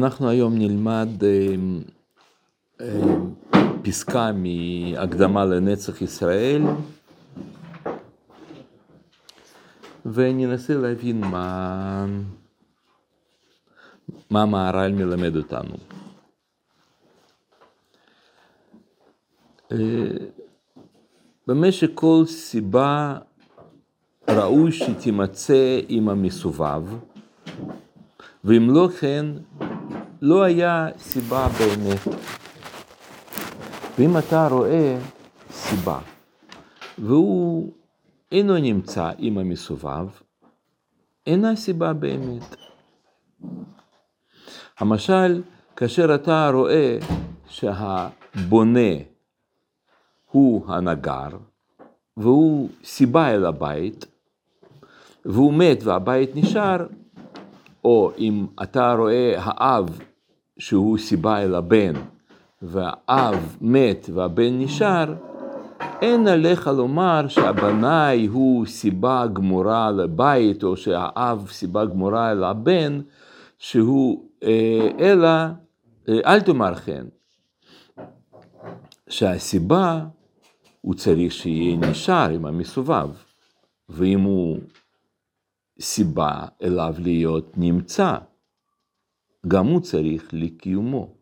אנחנו היום נלמד אה, אה, פסקה מהקדמה לנצח ישראל וננסה להבין מה, מה המהר"ל מלמד אותנו. אה, במשך כל סיבה ראוי שתימצא עם המסובב, ואם לא כן, לא היה סיבה באמת. ואם אתה רואה סיבה, והוא אינו נמצא עם המסובב, אינה סיבה באמת. המשל, כאשר אתה רואה שהבונה הוא הנגר, והוא סיבה אל הבית, והוא מת והבית נשאר, או אם אתה רואה האב שהוא סיבה אל הבן, והאב מת והבן נשאר, אין עליך לומר שהבנאי הוא סיבה גמורה לבית, או שהאב סיבה גמורה אל הבן, שהוא, אה, אלא, אה, אל תאמר כן, שהסיבה הוא צריך שיהיה נשאר עם המסובב, ואם הוא סיבה אליו להיות נמצא, גם הוא צריך לקיומו.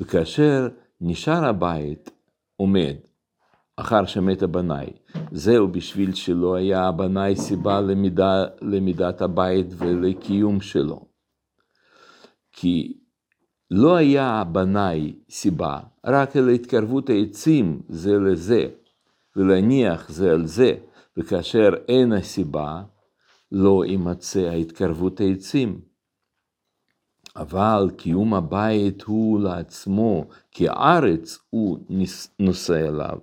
וכאשר נשאר הבית עומד, אחר שמת הבנאי, זהו בשביל שלא היה הבנאי סיבה למידה, למידת הבית ולקיום שלו. כי לא היה הבנאי סיבה רק אל התקרבות העצים זה לזה, ולהניח זה על זה, וכאשר אין הסיבה, לא יימצא ההתקרבות העצים. אבל קיום הבית הוא לעצמו, כי הארץ הוא נושא אליו.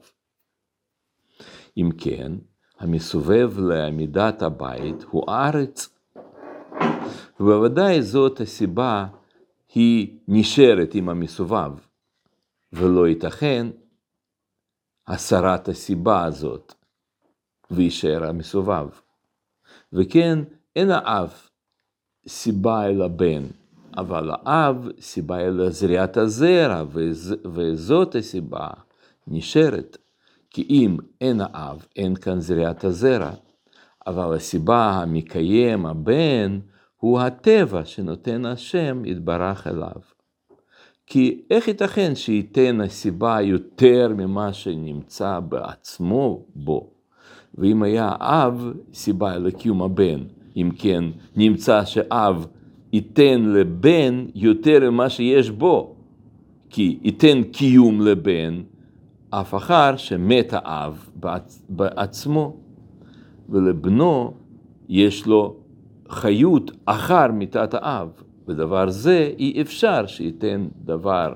אם כן, המסובב לעמידת הבית הוא הארץ. ובוודאי זאת הסיבה היא נשארת עם המסובב, ולא ייתכן הסרת הסיבה הזאת. ויישאר המסובב. וכן, אין האב סיבה אל הבן, אבל האב סיבה אל זריעת הזרע, וזאת הסיבה נשארת. כי אם אין האב, אין כאן זריעת הזרע, אבל הסיבה המקיים הבן הוא הטבע שנותן השם יתברך אליו. כי איך ייתכן שייתן הסיבה יותר ממה שנמצא בעצמו בו? ואם היה אב סיבה לקיום הבן, אם כן נמצא שאב ייתן לבן יותר ממה שיש בו, כי ייתן קיום לבן, אף אחר שמת האב בעצמו, ולבנו יש לו חיות אחר מיתת האב, ודבר זה אי אפשר שייתן דבר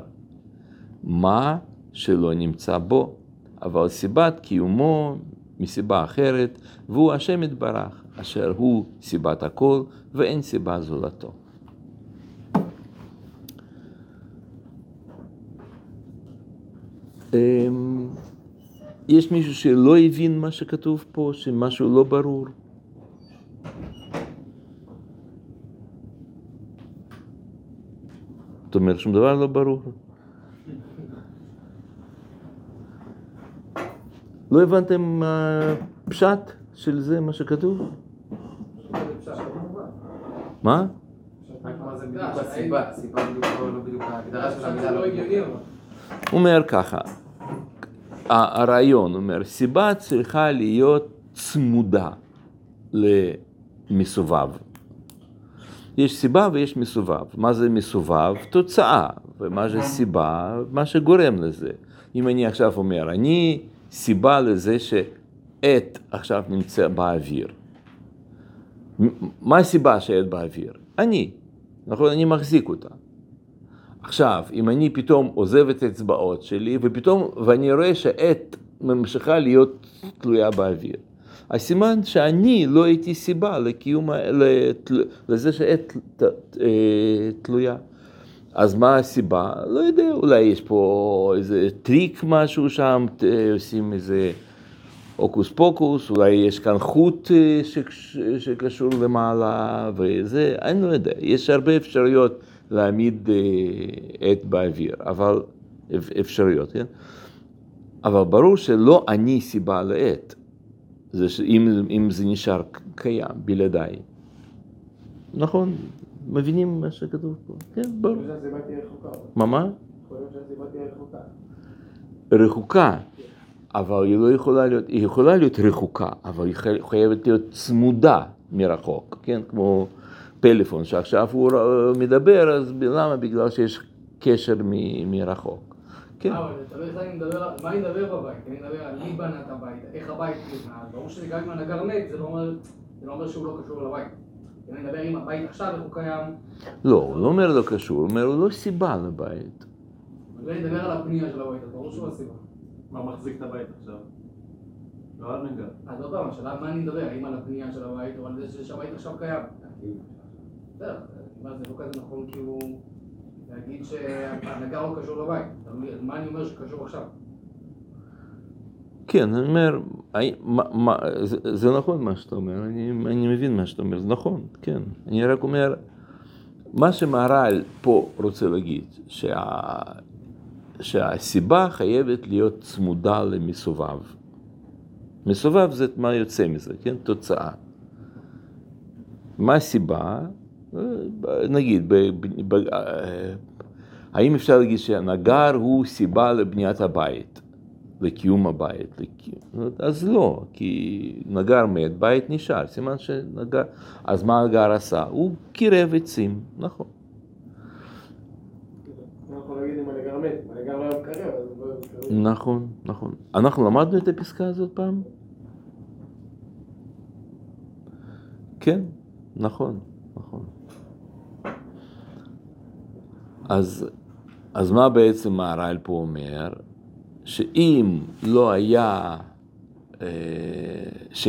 מה שלא נמצא בו, אבל סיבת קיומו מסיבה אחרת, והוא השם יתברך, אשר הוא סיבת הכל, ואין סיבה זולתו. אמ, יש מישהו שלא הבין מה שכתוב פה, שמשהו לא ברור? זאת אומרת, שום דבר לא ברור. לא הבנתם מה פשט של זה, מה שכתוב? מה? הוא אומר ככה, הרעיון אומר, סיבה צריכה להיות צמודה למסובב. יש סיבה ויש מסובב. מה זה מסובב? תוצאה. ומה זה סיבה? מה שגורם לזה. אם אני עכשיו אומר, אני סיבה לזה שעט עכשיו נמצא באוויר. מה הסיבה שעט באוויר? אני, נכון? אני מחזיק אותה. עכשיו, אם אני פתאום עוזב את האצבעות שלי, ופתאום, ואני רואה שעט ממשיכה להיות תלויה באוויר. אז סימן שאני לא הייתי סיבה לקיום, לזה שעט אה, תלויה. אז מה הסיבה? לא יודע, אולי יש פה איזה טריק משהו שם, עושים איזה הוקוס פוקוס, אולי יש כאן חוט אה, שקש- שקשור למעלה וזה, אני לא יודע, יש הרבה אפשרויות להעמיד אה, עט באוויר, אבל אפ- אפשרויות, כן? אבל ברור שלא אני סיבה לעט, זה שאם אם זה נשאר קיים בלעדיי. נכון, מבינים מה שכתוב פה, כן, ברור. יכול להיות שהסיבה תהיה רחוקה. מה מה? רחוקה. רחוקה, אבל היא לא יכולה להיות, היא יכולה להיות רחוקה, אבל היא חי- חייבת להיות צמודה מרחוק, כן? כמו פלאפון, שעכשיו הוא מדבר, אז למה? בגלל שיש קשר מ- מרחוק. כן, אבל זה תלוי איך אני מדבר, על מה אני מדבר בבית, אני מדבר על מי בנה את הבית, איך הבית נבנה, ברור שזה גם אם הנגר מת, לא זה לא אומר שהוא לא קשור לבית. אם אני מדבר אם הבית עכשיו, איך הוא קיים, לא, הוא לא אומר לא קשור, הוא אומר הוא לא סיבה לבית. ואני מדבר על הפנייה של הבית, ברור שהוא הסיבה. מה מחזיק את הבית עכשיו? לא על נגר. אז עוד פעם, השאלה מה אני מדבר, האם על הפנייה של הבית או על זה שהבית עכשיו קיים. בסדר, זה לא כזה נכון כאילו להגיד שהנגר לא קשור לבית, מה אני אומר שקשור עכשיו. כן, אני אומר, מה, מה, זה, זה נכון מה שאתה אומר, אני, אני מבין מה שאתה אומר, זה נכון, כן. אני רק אומר, מה שמהר"ל פה רוצה להגיד, שה, שהסיבה חייבת להיות צמודה למסובב. מסובב זה מה יוצא מזה, כן? תוצאה. מה הסיבה? נגיד, ב, ב, ב, אה, האם אפשר להגיד שהנגר הוא סיבה לבניית הבית? לקיום הבית, לקיום. אז לא, כי נגר מת, בית נשאר, סימן שנגר, אז מה נגר עשה? הוא קירב עצים, נכון. נכון, נכון. אנחנו למדנו את הפסקה הזאת פעם? כן, נכון, נכון. אז, אז מה בעצם מהר"ל פה אומר? שאם לא היה, אה, ש,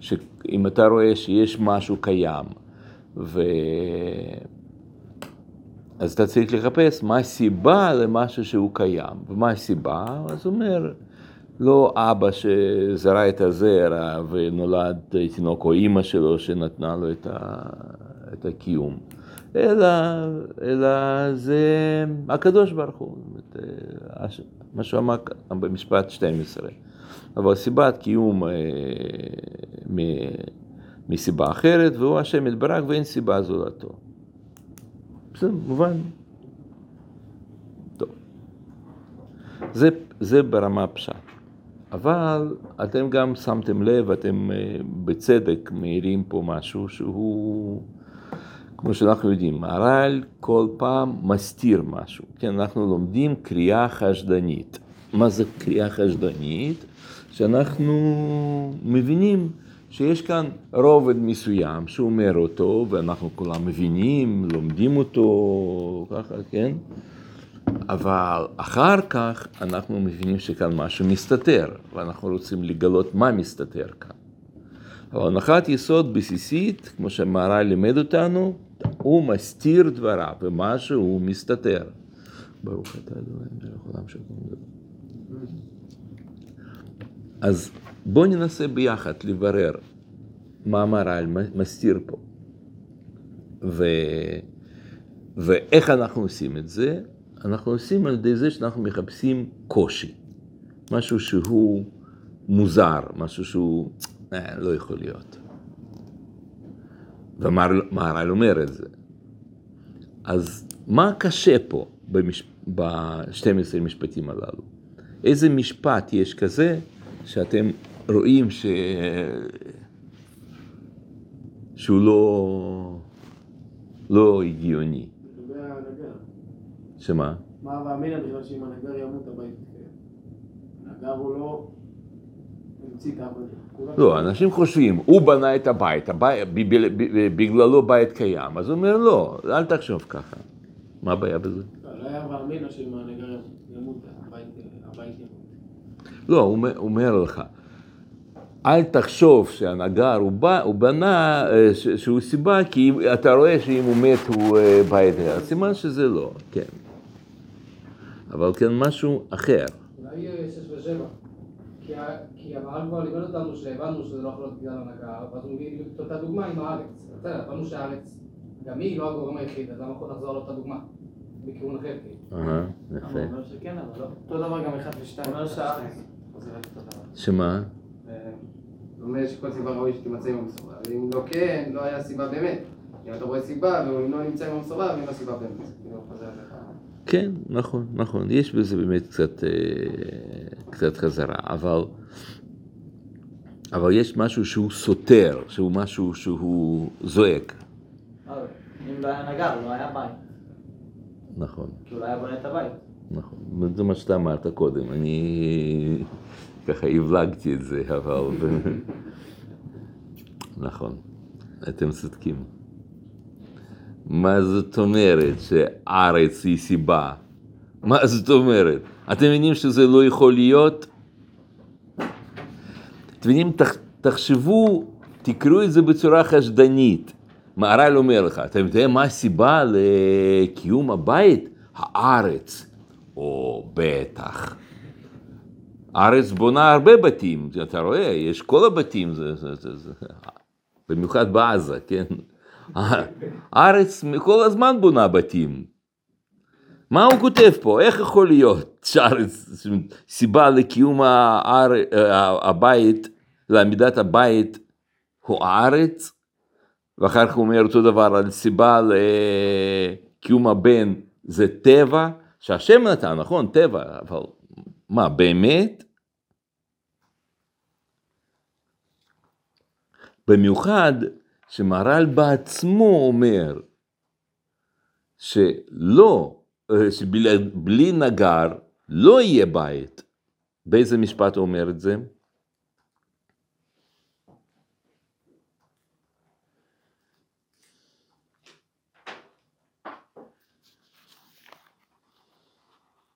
שאם אתה רואה שיש משהו קיים, ו... אז אתה צריך לחפש מה הסיבה למשהו שהוא קיים. ומה הסיבה? אז הוא אומר, לא אבא שזרע את הזרע ונולד תינוק, או אימא שלו שנתנה לו את, ה, את הקיום, אלא, אלא זה הקדוש ברוך הוא, אה, מה שהוא אמר במשפט 12. אבל סיבת קיום אה, מסיבה אחרת, והוא השם יתברך ואין סיבה זולתו. בסדר, מובן. טוב. זה, זה ברמה פשט. אבל אתם גם שמתם לב, אתם אה, בצדק מעירים פה משהו שהוא, כמו שאנחנו יודעים, מהר"ל כל פעם מסתיר משהו. כן, אנחנו לומדים קריאה חשדנית. מה זה קריאה חשדנית? שאנחנו מבינים שיש כאן רובד מסוים שהוא אומר אותו, ואנחנו כולם מבינים, לומדים אותו, ככה, כן? אבל אחר כך אנחנו מבינים שכאן משהו מסתתר, ואנחנו רוצים לגלות מה מסתתר כאן. אבל הנחת יסוד בסיסית, כמו שהמהר"ל לימד אותנו, הוא מסתיר דבריו, ומשהו מסתתר. ברוך אתה אלוהים מלך שהכל מדבר. אז בואו ננסה ביחד לברר מה המהר"ל מסתיר פה. ו... ואיך אנחנו עושים את זה? אנחנו עושים על ידי זה שאנחנו מחפשים קושי. משהו שהוא מוזר, משהו שהוא אה, לא יכול להיות. ומהר"ל אומר את זה. אז מה קשה פה במש... ב-12 משפטים הללו? איזה משפט יש כזה שאתם רואים ש... שהוא לא, לא הגיוני? לגבי הנגר. שמה? מה ואמינא בכלל שאם הנגר ימות הבית יתקיים? הנגר הוא לא המציא את העבודה. לא, אנשים חושבים, הוא בנה את הבית, הבית בגלל- בגללו בית קיים, אז הוא אומר לא, אל תחשוב ככה. מה הבעיה בזה? לא, היה ואמינא שאם הנגר ימות, הבית ימות. לא, הוא אומר- לך, אל תחשוב שהנגר הוא, בא, הוא בנה, אה, ש, שהוא סיבה, כי אתה רואה שאם הוא מת הוא אה, בית, אז סימן שזה לא, כן. אבל כן משהו אחר. אולי אה, שש ושבע. כי ה- כי המהר"ל כבר לימד אותנו שהבנו שזה לא יכול להיות בגלל הנהגה, ואז הוא מביא את אותה דוגמה עם הארץ. בסדר, הבנו שהארץ, גם היא לא הגורם היחיד, אז למה יכול לחזור על אותה דוגמה? בכיוון אחר, כאילו. אהה, יפה. אומר שכן, אבל לא. אותו דבר גם אחד ושתיים. אומר שהארץ. שמה? הוא אומר שכל סיבה ראוי שתימצא עם המסורב. אם לא כן, לא היה סיבה באמת. אם אתה רואה סיבה, ואם לא נמצא עם המסורב, אין לו סיבה באמת. כן, נכון, נכון. יש בזה באמת קצת, אה, קצת חזרה, אבל, אבל יש משהו שהוא סותר, שהוא משהו שהוא זועק. אם לא היה נגר, לא היה בית. נכון, כי הוא לא היה בונה את הבית. נכון. זה מה שאתה אמרת קודם. אני ככה הבלגתי את זה, אבל... נכון, אתם צודקים. מה זאת אומרת שארץ היא סיבה? מה זאת אומרת? אתם מבינים שזה לא יכול להיות? אתם מבינים, תח, תחשבו, תקראו את זה בצורה חשדנית. מהר"ל אומר לך, אתה יודע מה הסיבה לקיום הבית? הארץ. או בטח. הארץ בונה הרבה בתים, אתה רואה, יש כל הבתים, זה, זה, זה, זה, במיוחד בעזה, כן? הארץ כל הזמן בונה בתים. מה הוא כותב פה? איך יכול להיות שהארץ, סיבה לקיום האר, הבית, לעמידת הבית, הוא הארץ? ואחר כך הוא אומר אותו דבר על סיבה לקיום הבן זה טבע, שהשם נתן, נכון, טבע, אבל מה, באמת? במיוחד שמהר"ל בעצמו אומר שלא, שבלי נגר לא יהיה בית. באיזה משפט הוא אומר את זה?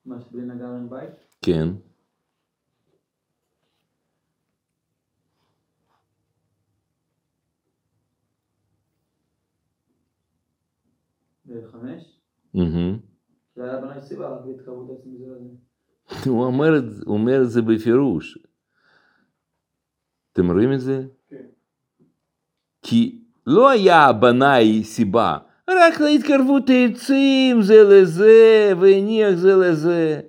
מה, שבלי נגר אין בית? כן. בחמש? מהמם. זה היה בנה סיבה רק בהתקרבות עצמי זה. הוא אומר, את- זה בפירוש. אתם רואים את זה? כן. כי לא היה הבנאי סיבה, רק להתקרבות העצים זה לזה, והניח זה לזה.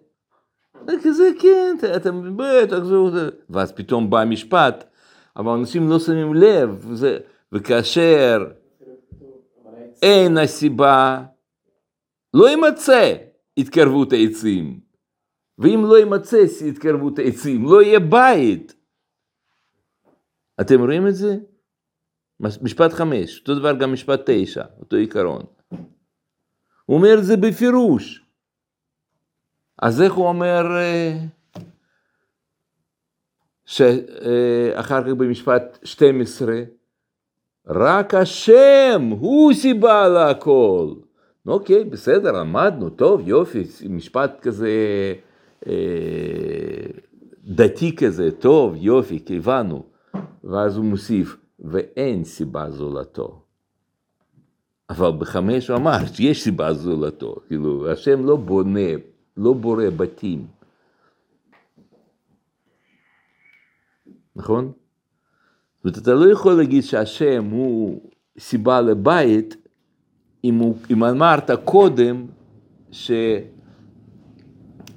זה כזה כן, אתה- בטח זה, ואז פתאום בא משפט, אבל אנשים לא שמים לב, זה, וכאשר אין הסיבה, לא יימצא התקרבות העצים. ואם לא יימצא התקרבות העצים, לא יהיה בית. אתם רואים את זה? מש- משפט חמש, אותו דבר גם משפט תשע, אותו עיקרון. הוא אומר את זה בפירוש. אז איך הוא אומר אה, שאחר כך במשפט 12, רק השם הוא סיבה להכל. אוקיי, בסדר, למדנו, טוב, יופי, משפט כזה אה, דתי כזה, טוב, יופי, כי הבנו. ואז הוא מוסיף, ואין סיבה זולתו. אבל בחמש הוא אמר שיש סיבה זולתו, כאילו, השם לא בונה, לא בורא בתים. נכון? זאת אומרת, אתה לא יכול להגיד שהשם הוא סיבה לבית, אם, הוא, אם אמרת קודם ש,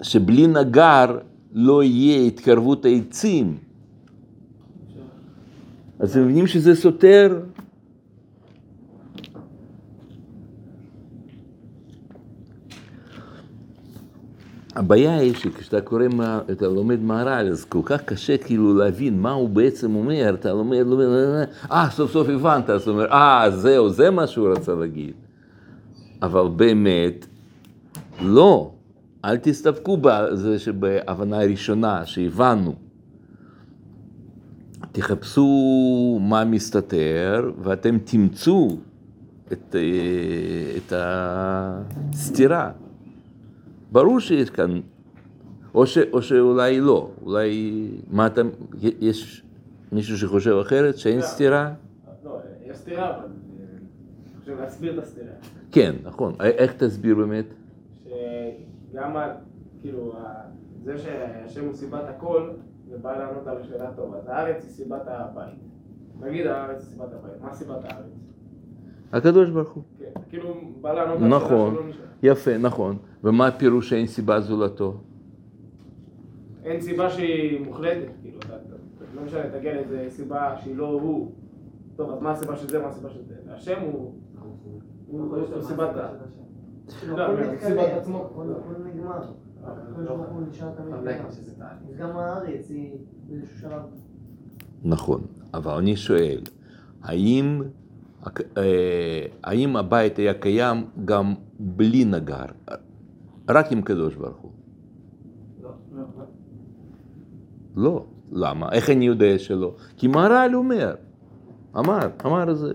שבלי נגר לא יהיה התקרבות העצים. אז אתם מבינים שזה סותר? הבעיה היא שכשאתה קורא, אתה לומד מהר"ל, אז כל כך קשה כאילו להבין מה הוא בעצם אומר, אתה לומד, לומד, אה, סוף סוף הבנת, אז אתה אומר, אה, זהו, זה מה שהוא רצה להגיד. אבל באמת, לא, אל תסתפקו בזה שבהבנה הראשונה שהבנו. תחפשו מה מסתתר, ואתם תמצאו את, אה, את הסתירה. ברור שיש כאן, או, ש, או שאולי לא, אולי, מה אתה, יש מישהו שחושב אחרת, שאין סתירה? לא, יש סתירה, אבל אה, אני חושב להסביר את הסתירה. כן, נכון. איך תסביר באמת? שגם, כאילו, זה שהשם הוא סיבת הכל, זה בא לענות על השאלה טובה. אז הארץ היא סיבת הבית. נגיד הארץ היא סיבת הבית. מה סיבת הארץ? הקדוש ברוך הוא. כן, כאילו בא לענות על נכון. יפה, נכון. ומה הפירוש שאין סיבה זולתו? אין סיבה שהיא מוחלטת, כאילו, לא משנה, תגיע לאיזה סיבה שהיא לא הוא. טוב, אז מה הסיבה של זה, מה הסיבה של זה? השם הוא... הוא הוא סיבת ה... לא, הכל עצמו. הכל נגמר. אז גם הארץ היא באיזשהו שלב. נכון, אבל אני שואל, האם, האם הבית היה קיים גם בלי נגר, רק עם קדוש ברוך הוא? לא. למה? איך אני יודע שלא? כי מהר"ל אומר, אמר, אמר את זה.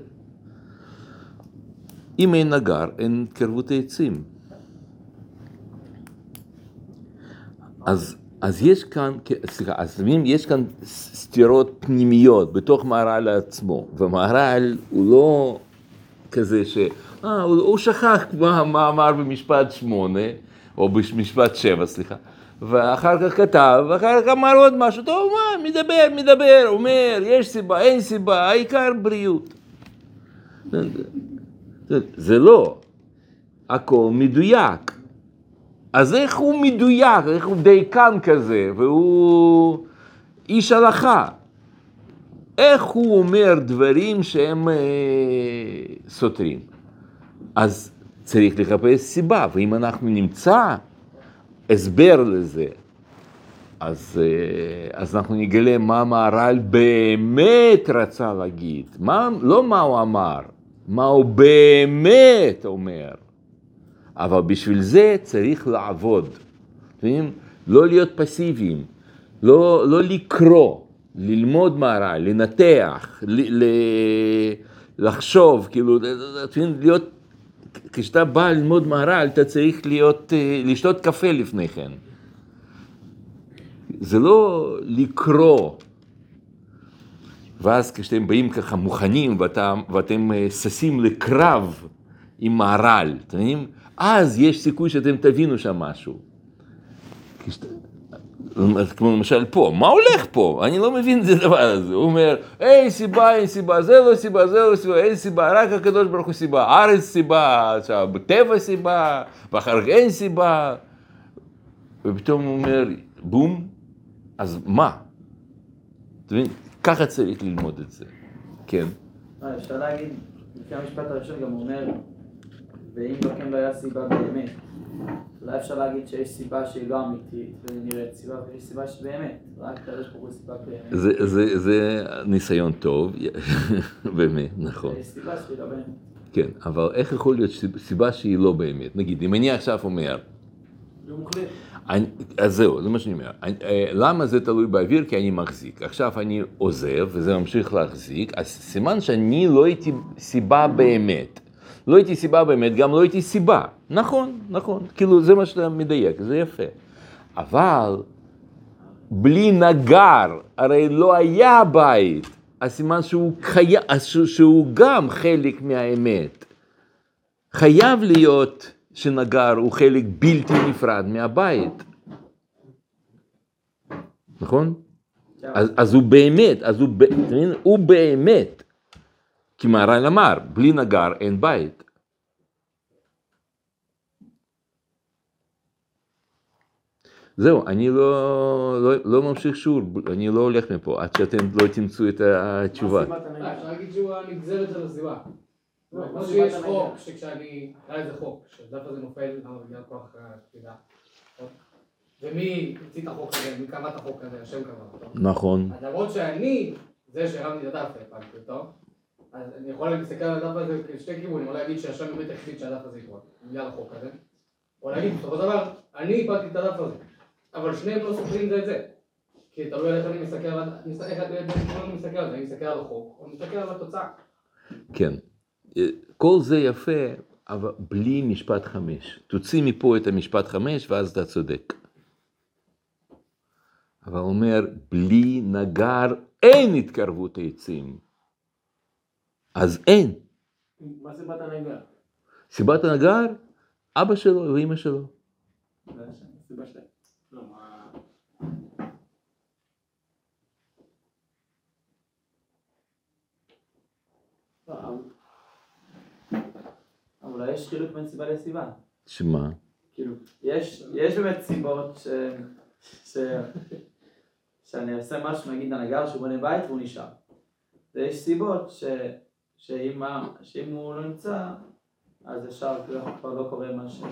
אם אין נגר, אין התקרבות העצים. אז, אז יש כאן, סליחה, אז אם יש כאן סתירות פנימיות בתוך מהר"ל עצמו, ומהר"ל הוא לא כזה ש... אה, הוא, הוא שכח מה, מה אמר במשפט שמונה, או במשפט שבע, סליחה, ואחר כך כתב, ואחר כך אמר עוד משהו, טוב, מה, מדבר, מדבר, אומר, יש סיבה, אין סיבה, העיקר בריאות. זה, זה, לא, הכל מדויק. אז איך הוא מדויק, איך הוא דייקן כזה, והוא איש הלכה? איך הוא אומר דברים שהם אה, סותרים? אז צריך לחפש סיבה, ואם אנחנו נמצא הסבר לזה, אז, אה, אז אנחנו נגלה מה מהר"ל באמת רצה להגיד, מה, לא מה הוא אמר, מה הוא באמת אומר. אבל בשביל זה צריך לעבוד, מבינים? לא להיות פסיביים, לא, לא לקרוא, ללמוד מהר"ל, לנתח, ל, ל, לחשוב, כאילו, אתם יודעים, להיות, כשאתה בא ללמוד מהר"ל, אתה צריך להיות, אה, לשתות קפה לפני כן. זה לא לקרוא. ואז כשאתם באים ככה מוכנים ואתה, ואתם אה, ששים לקרב עם מהר"ל, אתם מבינים? אז יש סיכוי שאתם תבינו שם משהו. כמו למשל פה, מה הולך פה? אני לא מבין את הדבר הזה. הוא אומר, אין סיבה, אין סיבה, זה לא סיבה, זה לא סיבה, אין סיבה, רק הקדוש ברוך הוא סיבה, הארץ סיבה, עכשיו בטבע סיבה, ואחר כך אין סיבה. ופתאום הוא אומר, בום, אז מה? אתה מבין? ככה צריך ללמוד את זה. כן. אה, אפשר להגיד, לפי המשפט הראשון גם אומר, ואם לא כן לא היה סיבה באמת. אולי אפשר להגיד שיש סיבה שהיא לא אמיתית ונראית סיבה, ויש סיבה שבאמת, רק הקדוש ברוך הוא סיבה באמת. זה, זה, זה ניסיון טוב, באמת, נכון. ויש סיבה שהיא לא באמת. כן, אבל איך יכול להיות סיב- סיבה שהיא לא באמת? נגיד, אם אני עכשיו אומר, לא מוחלט. אני, אז זהו, זה מה שאני אומר. אני, אה, למה זה תלוי באוויר? כי אני מחזיק. עכשיו אני עוזב וזה ממשיך להחזיק, אז סימן שאני לא הייתי סיבה באמת. לא הייתי סיבה באמת, גם לא הייתי סיבה. נכון, נכון. כאילו, זה מה שאתה מדייק, זה יפה. אבל בלי נגר, הרי לא היה בית. אז סימן שהוא, חי... שהוא- גם חלק מהאמת. חייב להיות שנגר הוא חלק בלתי נפרד מהבית. נכון? אז, אז הוא באמת, אז הוא, ב-? הוא באמת. כי מהר"ל אמר, בלי נגר אין בית. זהו, אני לא, לא, לא ממשיך שיעור, אני לא הולך מפה עד שאתם לא תמצאו את התשובה. מה סיבת הנגע? אפשר להגיד שהוא הנגזרת של הסיבה. לא, מה שיש סיבת חוק? שכשאני, נראה לי זה חוק, שהדף הזה נופל, בגלל כוח השפידה. ומי המציא את החוק הזה, מי קבע את החוק הזה, השם קבע אותו. נכון. אז למרות שאני, זה שהרמתי את הדף והפלתי אותו, אז אני יכול להסתכל על הדף הזה בשתי כיוונים, או להגיד שהשם באמת החליט שהדף הזה יקרות, בגלל החוק הזה, או להגיד, בסופו של דבר, אני הפלתי את הדף הזה, אבל שניהם לא סופרים זה את זה. כי תלוי על איך אני מסתכל על איך אני מסתכל על זה, אני מסתכל על החוק, או מסתכל על התוצאה. כן. כל זה יפה, אבל בלי משפט חמש. תוציא מפה את המשפט חמש ואז אתה צודק. אבל אומר, בלי נגר אין התקרבות עצים. אז אין. מה סיבת הנגר? סיבת הנגר, אבא שלו ואימא שלו. לא, לא, אולי יש חילוק בין סיבה לסיבה. שמה? כאילו, יש, יש באמת סיבות ש... ש... שאני עושה משהו, נגיד הנגר שהוא בונה בית והוא נשאר. ויש סיבות ש... שאם, שאם הוא לא נמצא, אז ישר כאילו כבר לא קורה מה, ש...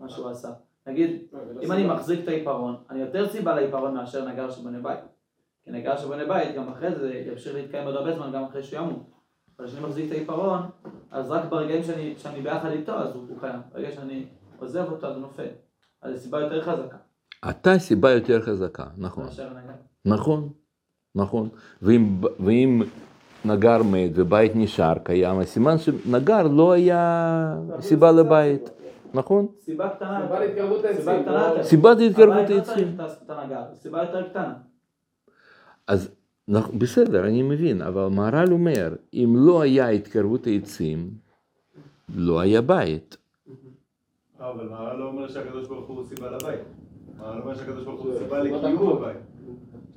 מה שהוא עשה. נגיד, אם אני מחזיק את העיפרון, אני יותר סיבה לעיפרון מאשר נגר שבונה בית. כי נגר שבונה בית, גם אחרי זה ימשיך להתקיים עוד הרבה זמן, גם אחרי שהוא ימות. אבל כשאני מחזיק את העיפרון, אז רק ברגעים שאני, שאני ביחד איתו, אז הוא, הוא קיים. ברגע שאני עוזב אותו, אז הוא נופל. אז זו סיבה יותר חזקה אתה סיבה יותר חזקה, נכון. נכון, נכון. ואם, ואם נגר מת ובית נשאר קיים, אז סימן שנגר לא היה סיבה לבית, נכון? סיבה קטנה. סיבה להתקרבות העצים. סיבה קטנה יותר. סיבת התקרבות הבית לא העצים. סיבה יותר קטנה. אז בסדר, אני מבין, אבל מהר"ל אומר, אם לא היה התקרבות העצים, לא היה בית. אבל מה לא אומר שהקדוש ברוך הוא סיבה לבית? מה לא אומר שהקדוש ברוך הוא סיבה לקיום הבית?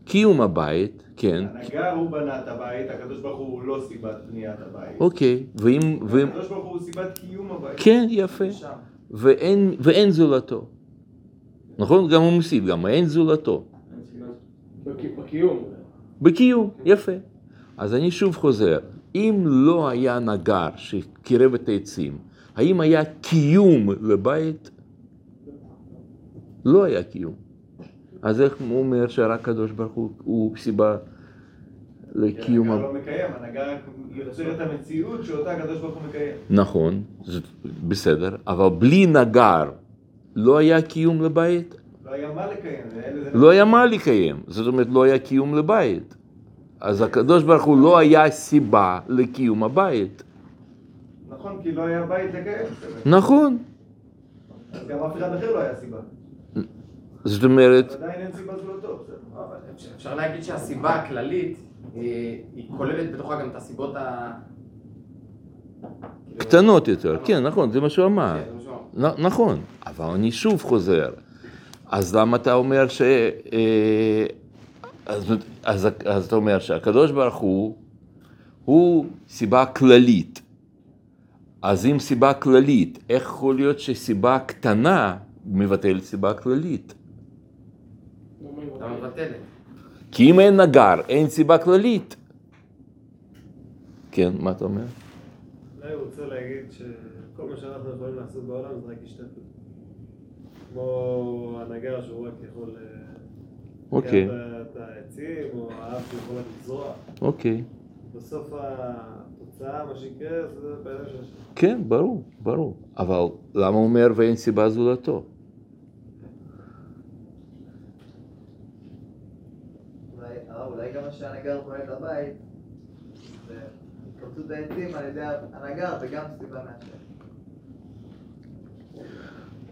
קיום הבית, כן, הנגר הוא בנה את הבית, הקדוש ברוך הוא לא סיבת בניית הבית. אוקיי, ואם, ואם, הקדוש ברוך הוא סיבת קיום הבית. כן, יפה. ואין, ואין זולתו. נכון? גם הוא מוסיף, גם אין זולתו. בקיום. בקיום, יפה. אז אני שוב חוזר, אם לא היה נגר שקירב את העצים, האם היה קיום לבית? לא היה קיום. אז איך הוא אומר שרק הקדוש ברוך הוא הוא סיבה לקיום הנגר ה... לא מקיים, הנגר יוצר את המציאות שאותה הקדוש ברוך הוא מקיים. נכון, זה בסדר, אבל בלי נגר לא היה קיום לבית? לא היה מה לקיים. לא היה מה לקיים, זאת אומרת לא היה קיום לבית. אז הקדוש ברוך הוא לא היה סיבה לקיום הבית. נכון, כי לא היה בית לקיים. נכון. אז גם אף אחד אחר לא היה סיבה. זאת אומרת, עדיין אין סיבה זולתו. בסדר. אבל אפשר- להגיד שהסיבה הכללית היא היא כוללת בתוכה גם את הסיבות ה... כאילו- קטנות יותר, כן, נכון, זה מה שהוא אמר. כן, זה נכון, אבל אני שוב חוזר. אז למה אתה אומר ש... אה, אז, אז, אז אתה אומר שהקדוש ברוך הוא, הוא סיבה כללית. אז אם סיבה כללית, איך יכול להיות שסיבה קטנה מבטלת סיבה כללית? אתה מבטל את זה. כי אם אין נגר, אין סיבה כללית. כן, מה אתה אומר? אולי הוא רוצה להגיד שכל מה שאנחנו יכולים לעשות בעולם זה רק השתתפות. כמו הנגר שהוא רק יכול אה, אוקיי, את העצים, או האף שיכול לזרוע. אוקיי. בסוף התוצאה, מה שיקרה, זה בידיים של. כן, ברור, ברור. אבל למה הוא אומר ואין סיבה זולתו? אולי, הרב, אולי גם מה שהנגר בונה את הבית, זה התקבצות העצים על ידי הנגר, וגם סיבה מהשם.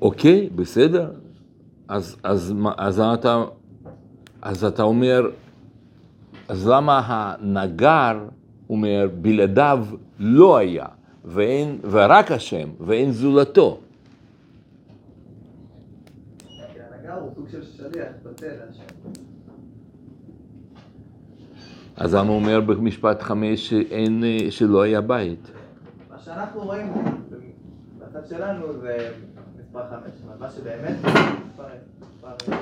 אוקיי, בסדר. אז, אז, אז, אתה, אז אתה אומר, אז למה הנגר אומר בלעדיו לא היה, ואין, ורק השם, ואין זולתו? כי הנגר הוא סוג של שליח, בטל להשם. אז למה הוא אומר במשפט חמש שאין, אה, שלא היה בית? מה שאנחנו רואים בצד שלנו זה מספר חמש, אבל מה שבאמת זה מספר מספר-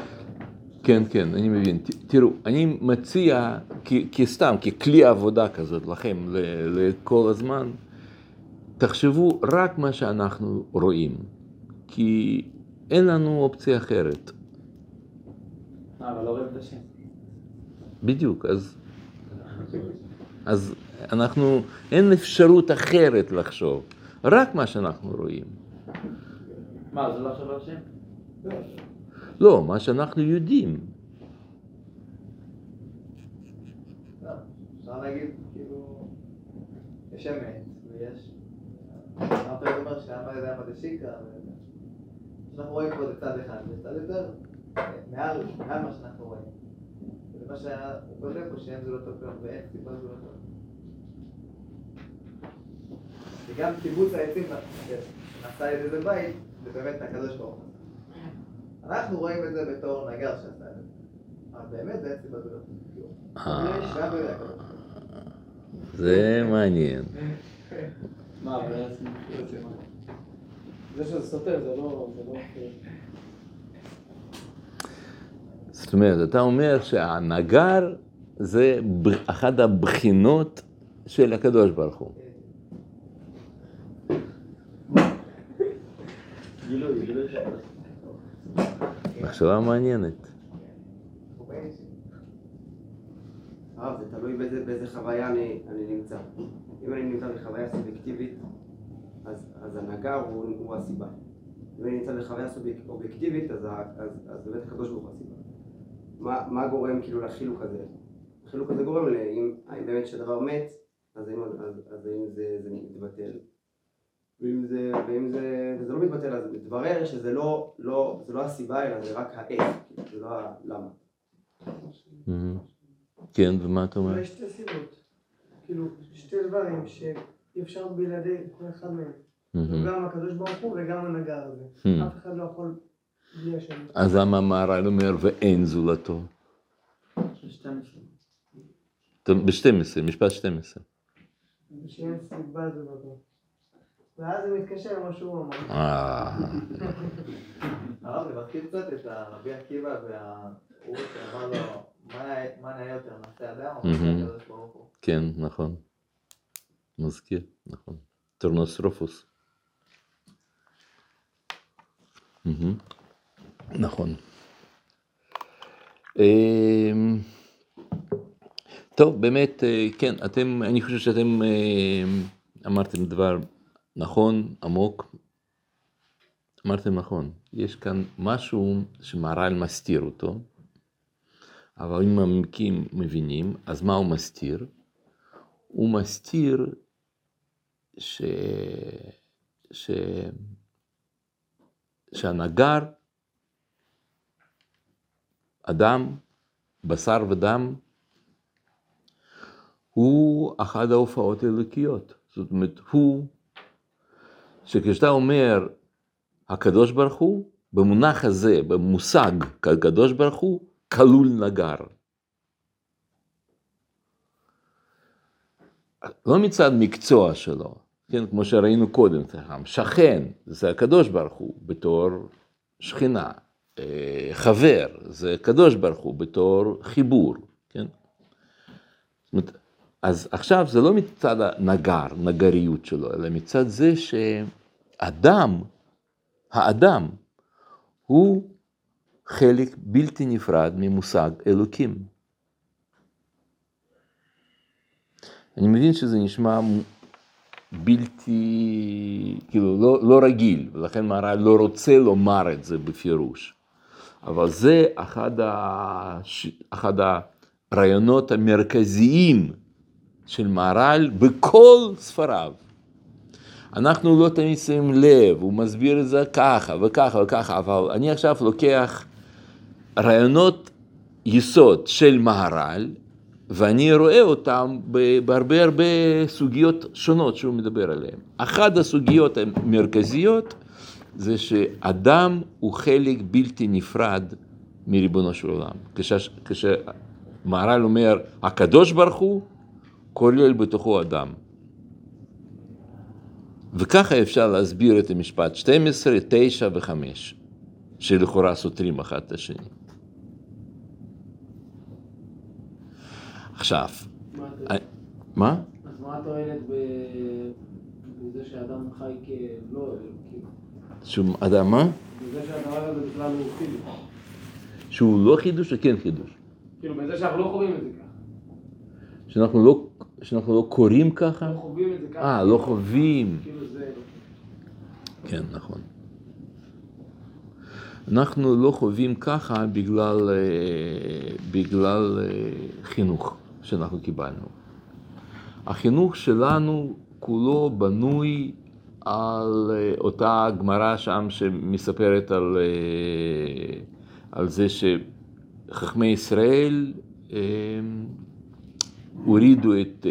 כן, כן, אני מבין. תראו, אני מציע, כסתם, ככלי עבודה כזאת לכם, ל- לכל הזמן, תחשבו רק מה שאנחנו רואים, כי אין לנו אופציה אחרת. אה, אבל לא רואים את השם. בדיוק, אז, אז אנחנו, אין אפשרות אחרת לחשוב, רק מה שאנחנו רואים. מה, זה לא עכשיו השם? לא, מה שאנחנו יודעים. לא, אפשר להגיד, כאילו, יש אמת, ויש... אמרת לי אומר שאמר ידיים עד השיקרא, שאנחנו רואים פה זה צד אחד, זה צד יותר מעל מה שאנחנו רואים. מה שהוא כותב פה, שאין זה לא טוב כלום, ואין סיבה זה לא טוב. וגם קיבוץ העצים שנעשה על ידי זה בית, זה באמת הקדוש ברוך הוא. אנחנו רואים את זה בתור נגר שעשה את זה. אבל באמת זה אין סיבה זה לא טוב. זה מעניין. מה. זה שזה סותר, זה לא... זאת אומרת, אתה אומר שהנגר זה אחת הבחינות של הקדוש ברוך הוא. מחשבה מעניינת. הרב, זה תלוי באיזה, חוויה אני, נמצא. אם אני נמצא בחוויה סובייקטיבית, אז, הנגר הוא, הסיבה. אם אני נמצא בחוויה סוביק, אז באמת הקדוש ברוך הוא הסיבה. מה, מה גורם כאילו לחילוק הזה? החילוק הזה גורם לאם באמת כשדבר מת, אז האם, אז, אז האם זה, זה מתבטל. ואם זה, ואם זה, זה לא מתבטל, אז מתברר שזה לא, לא, זה לא הסיבה, אלא זה רק האיך, זה לא הלמה. מהמם. כן, ומה אתה אומר? אולי שתי סיבות. כאילו, שתי דברים שאי אפשר בלעדי כל אחד מהם. מהמם. גם הקדוש ברוך הוא וגם הנגר הזה. Hmm. אף אחד לא יכול. אז למה המהר"ל אומר ואין זולתו? ב-12, משפט 12. שאין סיבה זה לא. ואז זה מתקשר למה שהוא אמר. אה, הרב, זה מזכיר קצת את הרבי עקיבא והוא שאמר לו, "מה נאה- מה נאה יותר, מעשה אדם או מעשה מהמם. הקדוש ברוך הוא? כן, נכון. מזכיר, נכון. טורנוסרופוס. מהמם. נכון. אמ, טוב, באמת, אה, כן, אתם, אני חושב שאתם אה, אמרתם דבר נכון, עמוק. אמרתם נכון, יש כאן משהו שמהר"ל מסתיר אותו, אבל אם המעמקים מבינים, אז מה הוא מסתיר? הוא מסתיר ש... ש... שהנגר, אדם, בשר ודם, הוא אחת ההופעות האלוקיות. זאת אומרת, הוא, שכשאתה אומר הקדוש ברוך הוא, במונח הזה, במושג הקדוש ברוך הוא, כלול נגר. לא מצד מקצוע שלו, כן, כמו שראינו קודם, שכן, זה הקדוש ברוך הוא בתור שכינה, חבר, זה הקדוש ברוך הוא בתור חיבור, כן? אומרת, אז עכשיו זה לא מצד הנגר, נגריות שלו, אלא מצד זה שאדם, האדם, הוא חלק בלתי נפרד ממושג אלוקים. אני מבין שזה נשמע בלתי, כאילו, לא, לא רגיל, ולכן מהר"ל לא רוצה לומר את זה בפירוש. אבל זה אחד, הש... אחד הרעיונות המרכזיים של מהר"ל בכל ספריו. אנחנו לא תמיד שמים לב, הוא מסביר את זה ככה וככה וככה, אבל אני עכשיו לוקח רעיונות יסוד של מהר"ל, ואני רואה אותם בהרבה הרבה סוגיות שונות שהוא מדבר עליהן. אחת הסוגיות המרכזיות זה שאדם הוא חלק בלתי נפרד מריבונו של עולם. כשמהר"ל אומר הקדוש ברוך הוא, כולל בתוכו אדם. וככה אפשר להסביר את המשפט 12, 9 ו-5, שלכאורה סותרים אחד את השני. עכשיו, מה? אז מה התועלת בזה שאדם חי כלא אלוקי? שהוא אדם מה? בזה שהדבר הזה בכלל הוא חידוש. שהוא לא חידוש או כן חידוש? כאילו, בזה שאנחנו לא חווים את זה ככה. שאנחנו לא, שאנחנו לא קוראים ככה? לא חווים את זה ככה. אה, לא חווים. כאילו זה... כן, נכון. אנחנו לא חווים ככה בגלל, אה, בגלל אה, חינוך שאנחנו קיבלנו. החינוך שלנו כולו בנוי על אה, אותה גמרא שם שמספרת על, אה, על זה שחכמי ישראל אה, הורידו את,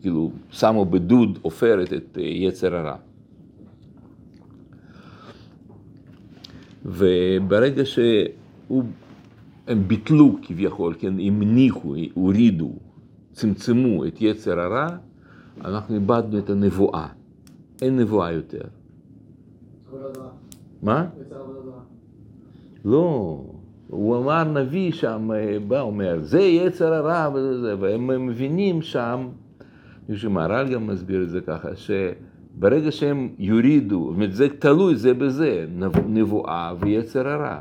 כאילו, שמו בדוד עופרת את יצר הרע. וברגע שהם ביטלו כביכול, כן, המניחו, הורידו, צמצמו את יצר הרע, אנחנו איבדנו את הנבואה. אין נבואה יותר. מה? לא, הוא אמר נביא שם, אה, בא אומר, זה יצר הרע וזה זה, והם מבינים שם, מישהו מהר"ל גם מסביר את זה ככה, שברגע שהם יורידו, זאת אומרת, זה תלוי זה בזה, נב- נבואה ויצר הרע,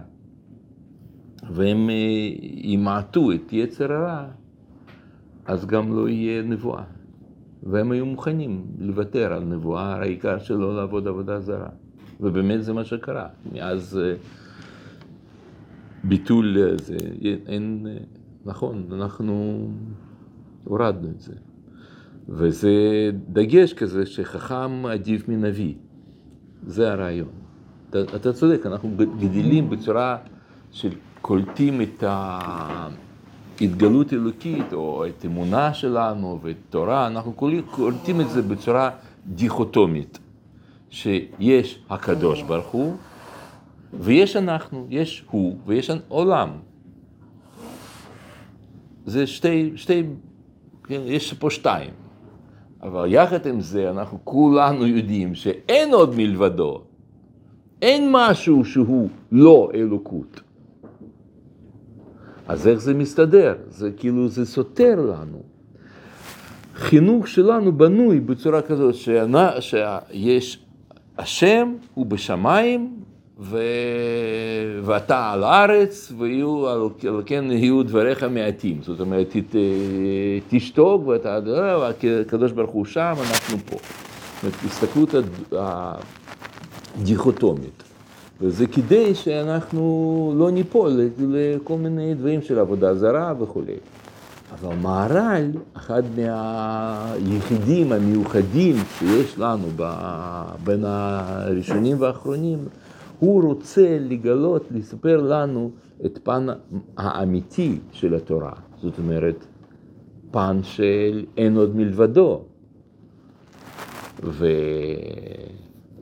והם אה, ימעטו את יצר הרע, אז גם לא יהיה נבואה. והם היו מוכנים לוותר על נבואה, העיקר שלא לעבוד עבודה זרה. ובאמת זה מה שקרה. מאז אה, ביטול אה, זה, אין, אה, נכון, אנחנו הורדנו את זה. וזה דגש כזה שחכם עדיף מנביא. זה הרעיון. אתה, אתה צודק, אנחנו גדלים בצורה של קולטים את ההתגלות אלוקית, או את אמונה שלנו ואת תורה, אנחנו קולטים את זה בצורה דיכוטומית, שיש הקדוש ברוך הוא, ויש אנחנו, יש הוא ויש עולם. זה שתי, שתי, כן, יש פה שתיים. אבל יחד עם זה אנחנו כולנו יודעים שאין עוד מלבדו. אין משהו שהוא לא אלוקות. אז איך זה מסתדר? זה כאילו, זה סותר לנו. חינוך שלנו בנוי בצורה כזאת שענה, שיש השם הוא בשמיים ו... ואתה על הארץ ויהיו, על כן יהיו דבריך מעטים. זאת אומרת, ת... תשתוק ואתה, הקדוש ברוך הוא שם, אנחנו פה. זאת אומרת, הסתכלות הדיכוטומית. וזה כדי שאנחנו לא ניפול לכל מיני דברים של עבודה זרה וכולי. אבל מהר"ל, אחד מהיחידים המיוחדים שיש לנו בין הראשונים והאחרונים, הוא רוצה לגלות, לספר לנו את פן האמיתי של התורה. זאת אומרת, פן של אין עוד מלבדו. ו...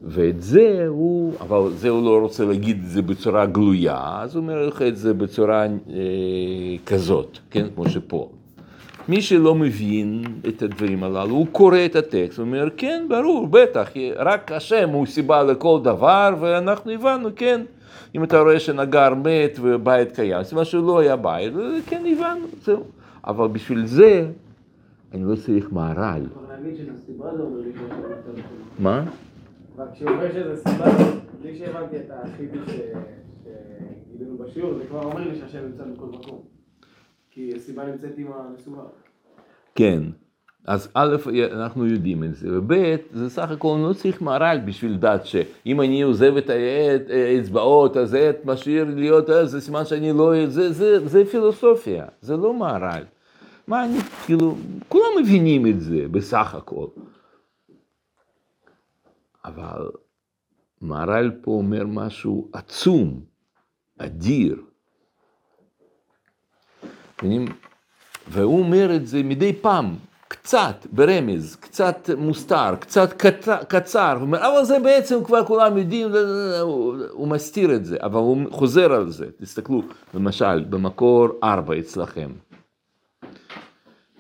ואת זה הוא, אבל זה הוא לא רוצה להגיד את זה בצורה גלויה, אז הוא אומר לך את זה בצורה אה, כזאת, כן, כמו שפה. מי שלא מבין את הדברים הללו, הוא קורא את הטקסט, הוא אומר, כן, ברור, בטח, רק השם הוא סיבה לכל דבר, ואנחנו הבנו, כן, אם אתה רואה שנגר מת ובית קיים, סימן שהוא לא היה בית, כן, הבנו, זהו. אבל בשביל זה, אני לא צריך מהר"ל. מה? את. כן. אז א', אנחנו יודעים את זה, וב', זה סך הכל לא צריך מהר"ל בשביל לדעת שאם אני עוזב את האצבעות, אז זה משאיר להיות, זה סימן שאני לא, זה, זה, זה פילוסופיה, זה לא מהר"ל. מה אני, כאילו, כולם מבינים את זה בסך הכל. אבל מהר"ל פה אומר משהו עצום, אדיר. והוא אומר את זה מדי פעם, קצת ברמז, קצת מוסתר, קצת קצר, הוא אומר, אבל זה בעצם כבר כולם יודעים, הוא מסתיר את זה, אבל הוא חוזר על זה. תסתכלו, למשל, במקור ארבע אצלכם.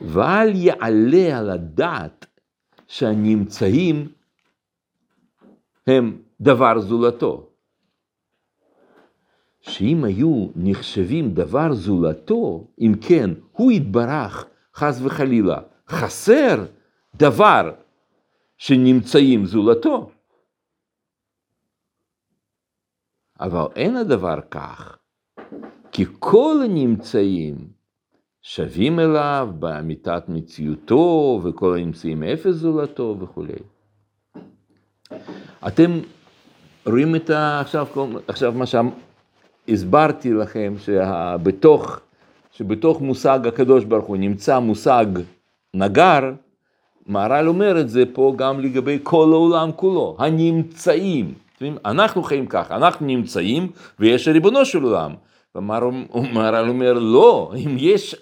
ואל יעלה על הדעת שהנמצאים הם דבר זולתו. שאם היו נחשבים דבר זולתו, אם כן, הוא יתברך, חס וחלילה, חסר דבר שנמצאים זולתו. אבל אין הדבר כך, כי כל הנמצאים שווים אליו באמיתת מציאותו, וכל הנמצאים אפס זולתו וכולי. אתם רואים את ה... עכשיו, עכשיו מה שהסברתי לכם, שבתוך, שבתוך מושג הקדוש ברוך הוא נמצא מושג נגר, מהר"ל אומר את זה פה גם לגבי כל העולם כולו, הנמצאים. אנחנו חיים ככה, אנחנו נמצאים ויש ריבונו של עולם. ומהר"ל אומר לא, אם יש,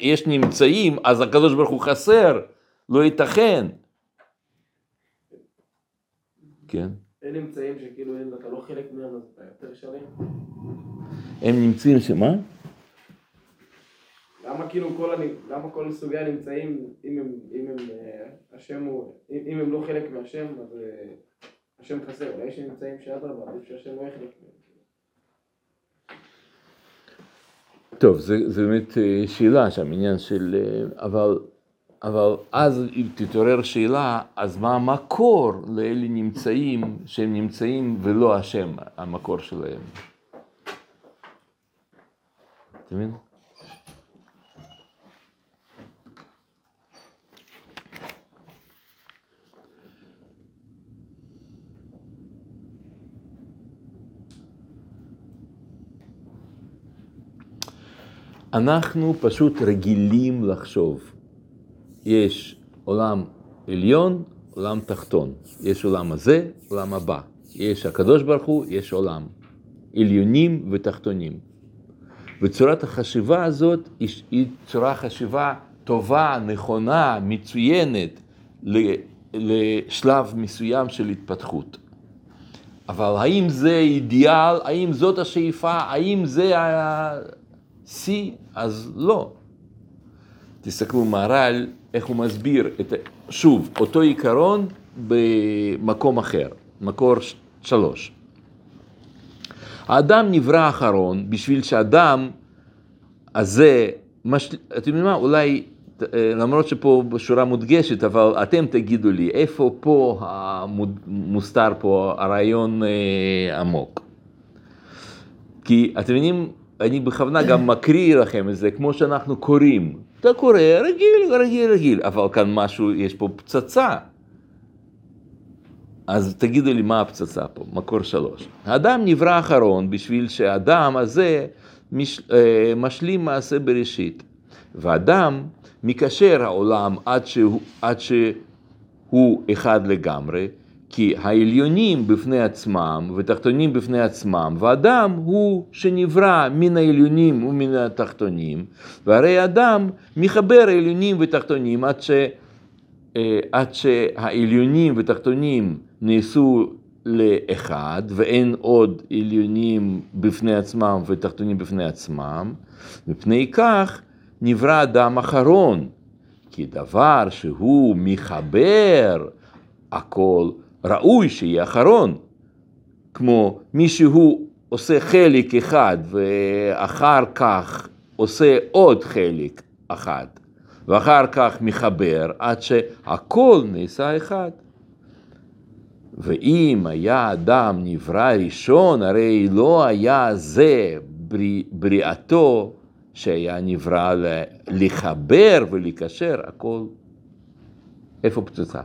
יש נמצאים אז הקדוש ברוך הוא חסר, לא ייתכן. כן. אין נמצאים שכאילו אתה לא חלק מהם, אז אתה יותר שלם. הם נמצאים שמה? למה כאילו כל. למה כל סוגי הנמצאים, אם הם, אם הם, אה, השם הוא, אם, הם לא חלק מהשם, אז אה, השם חסר, אולי יש נמצאים שאדרבה, עדיף שהשם לא יהיה חלק מהם. טוב, זה באמת אה, שאלה שם, עניין של... אבל, אבל אז אם תתעורר שאלה, אז מה המקור לאלה נמצאים, שהם נמצאים ולא השם, המקור שלהם? אתה מבין? אנחנו פשוט רגילים לחשוב. יש עולם עליון, עולם תחתון. יש עולם הזה, עולם הבא. יש הקדוש ברוך הוא, יש עולם. עליונים ותחתונים. וצורת החשיבה הזאת היא, צורה חשיבה טובה, נכונה, מצוינת לשלב מסוים של התפתחות. אבל האם זה אידיאל, האם זאת השאיפה, האם זה השיא, אז לא. תסתכלו מהר"ל, איך הוא מסביר, את, שוב, אותו עיקרון במקום אחר, מקור שלוש. האדם נברא אחרון בשביל שהאדם הזה, מש... אתם יודעים מה, אולי, למרות שפה בשורה מודגשת, אבל אתם תגידו לי, איפה פה המוד... מוסתר פה הרעיון אה, עמוק? כי אתם מבינים, אני בכוונה גם מקריא לכם את זה, כמו שאנחנו קוראים. אתה קורא רגיל, רגיל, רגיל, אבל כאן משהו, יש פה פצצה. אז תגידו לי מה הפצצה פה, מקור שלוש. האדם נברא אחרון בשביל שהאדם הזה מש, אה, משלים מעשה בראשית. ואדם מקשר העולם עד שהוא, עד שהוא אחד לגמרי, כי העליונים בפני עצמם ותחתונים בפני עצמם, ואדם הוא שנברא מן העליונים ומן התחתונים, והרי אדם מחבר העליונים ותחתונים עד, ש, עד שהעליונים ותחתונים נעשו לאחד, ואין עוד עליונים בפני עצמם ותחתונים בפני עצמם, מפני כך נברא אדם אחרון, כי דבר שהוא מחבר הכל, ראוי שיהיה אחרון, כמו מי שהוא עושה חלק אחד ואחר כך עושה עוד חלק אחד, ואחר כך מחבר עד שהכל נעשה אחד. ואם היה אדם נברא ראשון, הרי לא היה זה בריא, בריאתו שהיה נברא לחבר ולקשר הכל. איפה פצצה?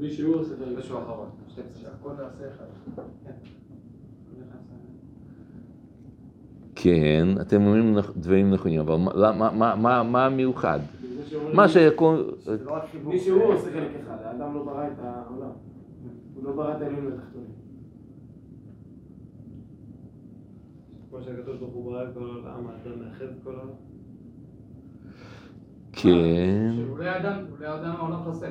מי שהוא עושה את זה. משהו אחרון. נעשה אחד. כן, אתם אומרים דברים נכונים, אבל מה- מה- מה- מה- מה המיוחד? מה שיקום... לא. מי שהוא עושה חלק אחד, האדם לא ברא את העולם. הוא לא ברא את העליון והתחתונים. כמו שהקדוש ברוך הוא ברא את כל העולם, האדם מאחד את כל העולם. כן, שאולי האדם, אולי האדם העולם חסר.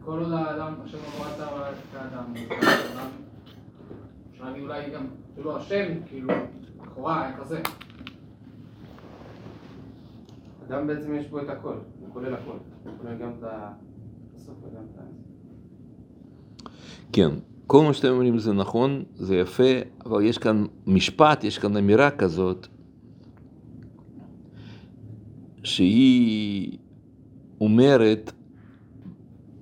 כל עוד האדם, השם לא ברא את האדם, אפשר להגיד אולי גם, כאילו השם, כאילו, לכאורה, היה חסר. אדם בעצם יש בו את הכל, הוא כולל הכל. הוא כולל גם את ה... בסוף וגם את ה... כן. כל מה שאתם אומרים זה נכון, זה יפה, אבל יש כאן משפט, יש כאן אמירה כזאת, שהיא אומרת,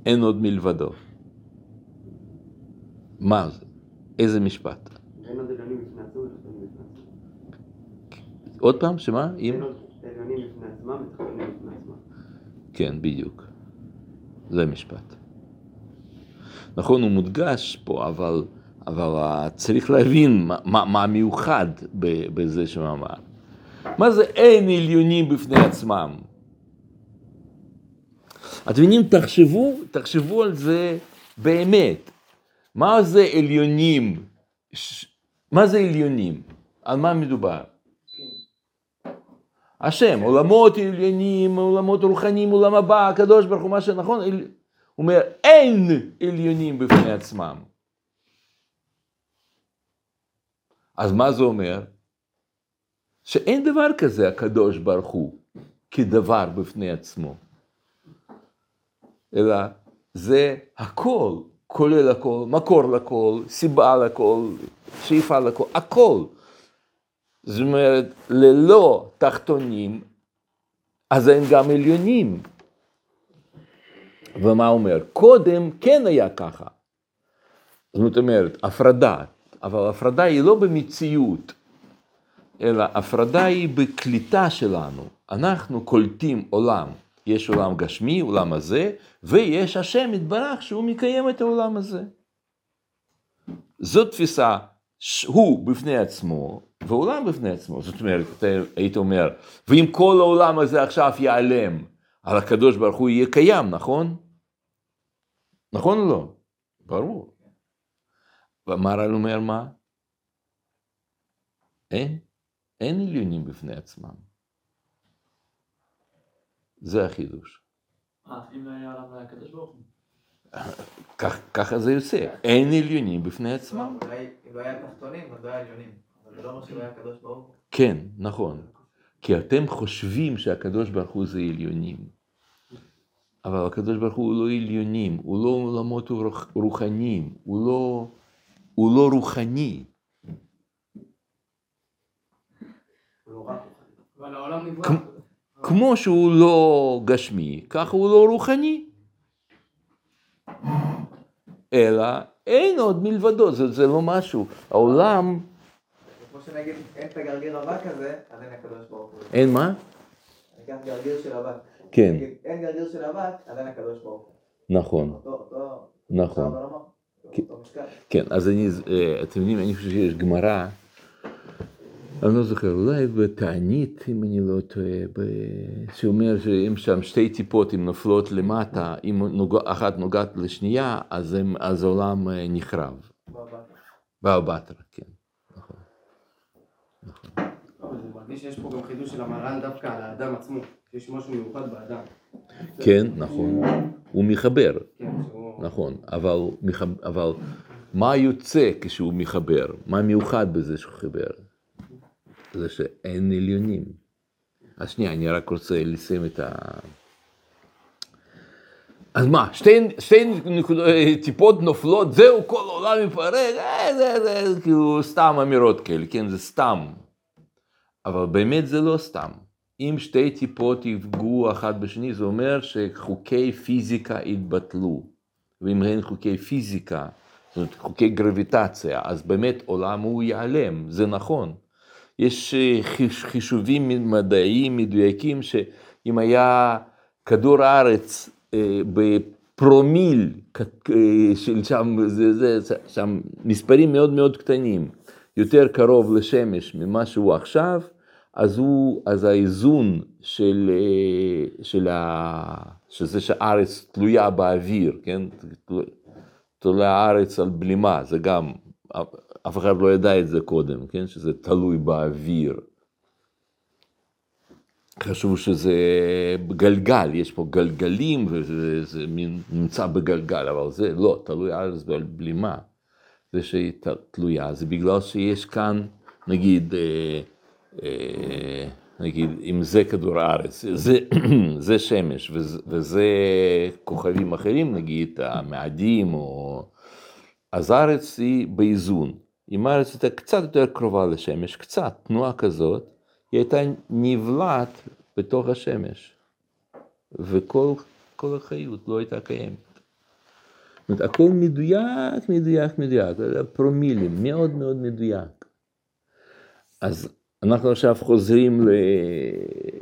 אין עוד מלבדו. מה זה? איזה משפט? אין עוד עליונים בפני עצמם ותחתונים בפני עצמם. עוד פעם, שמה? אם? אין עוד עליונים בפני עצמם ותחתונים בפני עצמם. כן, בדיוק. זה משפט. נכון, הוא מודגש פה, אבל, אבל צריך להבין מה, מה, מה מיוחד בזה שהוא אמר. מה זה אין עליונים בפני עצמם? אתם מבינים, תחשבו, תחשבו על זה באמת. מה זה עליונים? מה זה עליונים? על מה מדובר? השם, עולמות עליונים, עולמות רוחניים, עולם הבא, הקדוש ברוך הוא, מה שנכון, הוא אומר, אין עליונים בפני עצמם. אז מה זה אומר? שאין דבר כזה הקדוש ברוך הוא כדבר בפני עצמו, אלא זה הכל, כולל הכל, מקור לכל, סיבה לכל, שאיפה לכל, הכל. זאת אומרת, ללא תחתונים, אז אין גם עליונים. ומה אומר? קודם כן היה ככה. זאת אומרת, הפרדה, אבל הפרדה היא לא במציאות, אלא הפרדה היא בקליטה שלנו. אנחנו קולטים עולם. יש עולם גשמי, עולם הזה, ויש השם יתברך שהוא מקיים את העולם הזה. זאת תפיסה, הוא בפני עצמו, ועולם בפני עצמו. זאת אומרת, היית אומר, ואם כל העולם הזה עכשיו ייעלם, על הקדוש ברוך הוא יהיה קיים, נכון? נכון או לא? ברור. והמהר"ל אומר מה? אין, אין עליונים בפני עצמם. זה החידוש. אה, אם לא היה עולם לא היה הקדוש ברוך הוא. כך- ככה זה יוצא, אין עליונים בפני עצמם. אולי אם לא היה תחתונים, אז לא היה עליונים. אבל זה לא אומר שלא היה הקדוש ברוך הוא. כן, נכון. כי אתם חושבים שהקדוש ברוך הוא זה עליונים. אבל הקדוש ברוך הוא לא עליונים, הוא לא עולמות רוח- רוחניים, הוא לא, הוא לא רוחני. הוא לא אבל העולם נברא. כמו- שהוא לא גשמי, ככה הוא לא רוחני. אלא אין עוד מלבדו, זה, זה לא משהו. העולם, כמו שנגיד, אין את הגרגיר אבק הזה, אז אין הקדוש ברוך הוא. אין מה? ניקח גרגיר של אבק. כן, אין גרגיר של אבק, אז אין הקדוש ברוך הוא. נכון, נכון. כן. כן, אז אני, אה, אתם יודעים, אני חושב שיש גמרא, אני לא זוכר, אולי בתענית, אם אני לא טועה, ב- שאומר שאם שם שתי טיפות, אם נופלות למטה, אם נוג... אחת נוגעת לשנייה, אז, הם, אז העולם אה, נחרב. בבא. באבטרה, כן. נכון. אבל אני מרגיש שיש פה גם חידוש של המר"ן דווקא על האדם עצמו, שיש משהו מיוחד באדם. כן, נכון. הוא מחבר, כן. נכון, אבל מה יוצא כשהוא מחבר? מה מיוחד בזה שהוא חיבר? זה שאין עליונים. אז שנייה, אני רק רוצה לסיים את ה... אז מה, שתי, שתי נקוד, טיפות נופלות, זהו, כל העולם מתפרק, אה, זה, זה כאילו סתם אמירות כאלה, כן, זה סתם. אבל באמת זה לא סתם. אם שתי טיפות יפגעו אחת בשני, זה אומר שחוקי פיזיקה יתבטלו. ואם אין חוקי פיזיקה, זאת אומרת חוקי גרביטציה, אז באמת עולם הוא ייעלם, זה נכון. יש אה, חיש- חישובים מדעיים מדויקים שאם היה כדור הארץ אה, בפרומיל אה, של שם, זה, זה, שם מספרים מאוד מאוד קטנים, יותר קרוב לשמש ממה שהוא עכשיו, אז, הוא, אז האיזון של, של ה, שזה שהארץ תלויה באוויר, כן? תלויה הארץ על בלימה, זה גם, אף אחד לא ידע את זה קודם, כן? שזה תלוי באוויר. חשבו שזה גלגל, יש פה גלגלים וזה זה מין נמצא בגלגל, אבל זה לא, תלוי הארץ בלימה. זה שהיא תלויה, זה בגלל שיש כאן, נגיד, אה, אה, נגיד, אם זה כדור הארץ, זה, זה שמש וזה, וזה כוכבים אחרים, נגיד, המאדים, או... אז הארץ היא באיזון. אם הארץ הייתה קצת יותר קרובה לשמש, קצת, תנועה כזאת, היא הייתה נבלעת בתוך השמש. וכל כל החיות לא הייתה קיימת. זאת אומרת, הכל מדויק, מדויק, מדויק, פרומילים, מאוד מאוד מדויק. אז אנחנו עכשיו חוזרים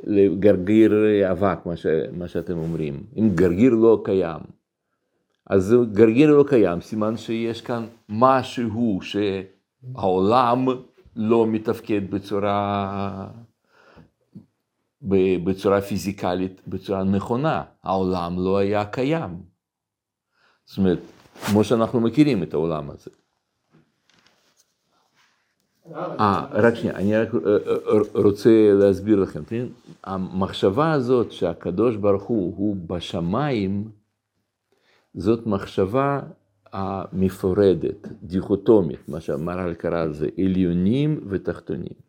לגרגיר אבק, מה, ש, מה שאתם אומרים. אם גרגיר לא קיים, אז גרגיר לא קיים, סימן שיש כאן משהו שהעולם לא מתפקד בצורה, בצורה פיזיקלית, בצורה נכונה. העולם לא היה קיים. זאת אומרת, כמו שאנחנו מכירים את העולם הזה. אה, רק שנייה, אני רק אה, אה, רוצה להסביר לכם. כן? המחשבה הזאת שהקדוש ברוך הוא הוא בשמיים, זאת מחשבה המפורדת, דיכוטומית, מה שהמהר"ל קרא לזה עליונים ותחתונים.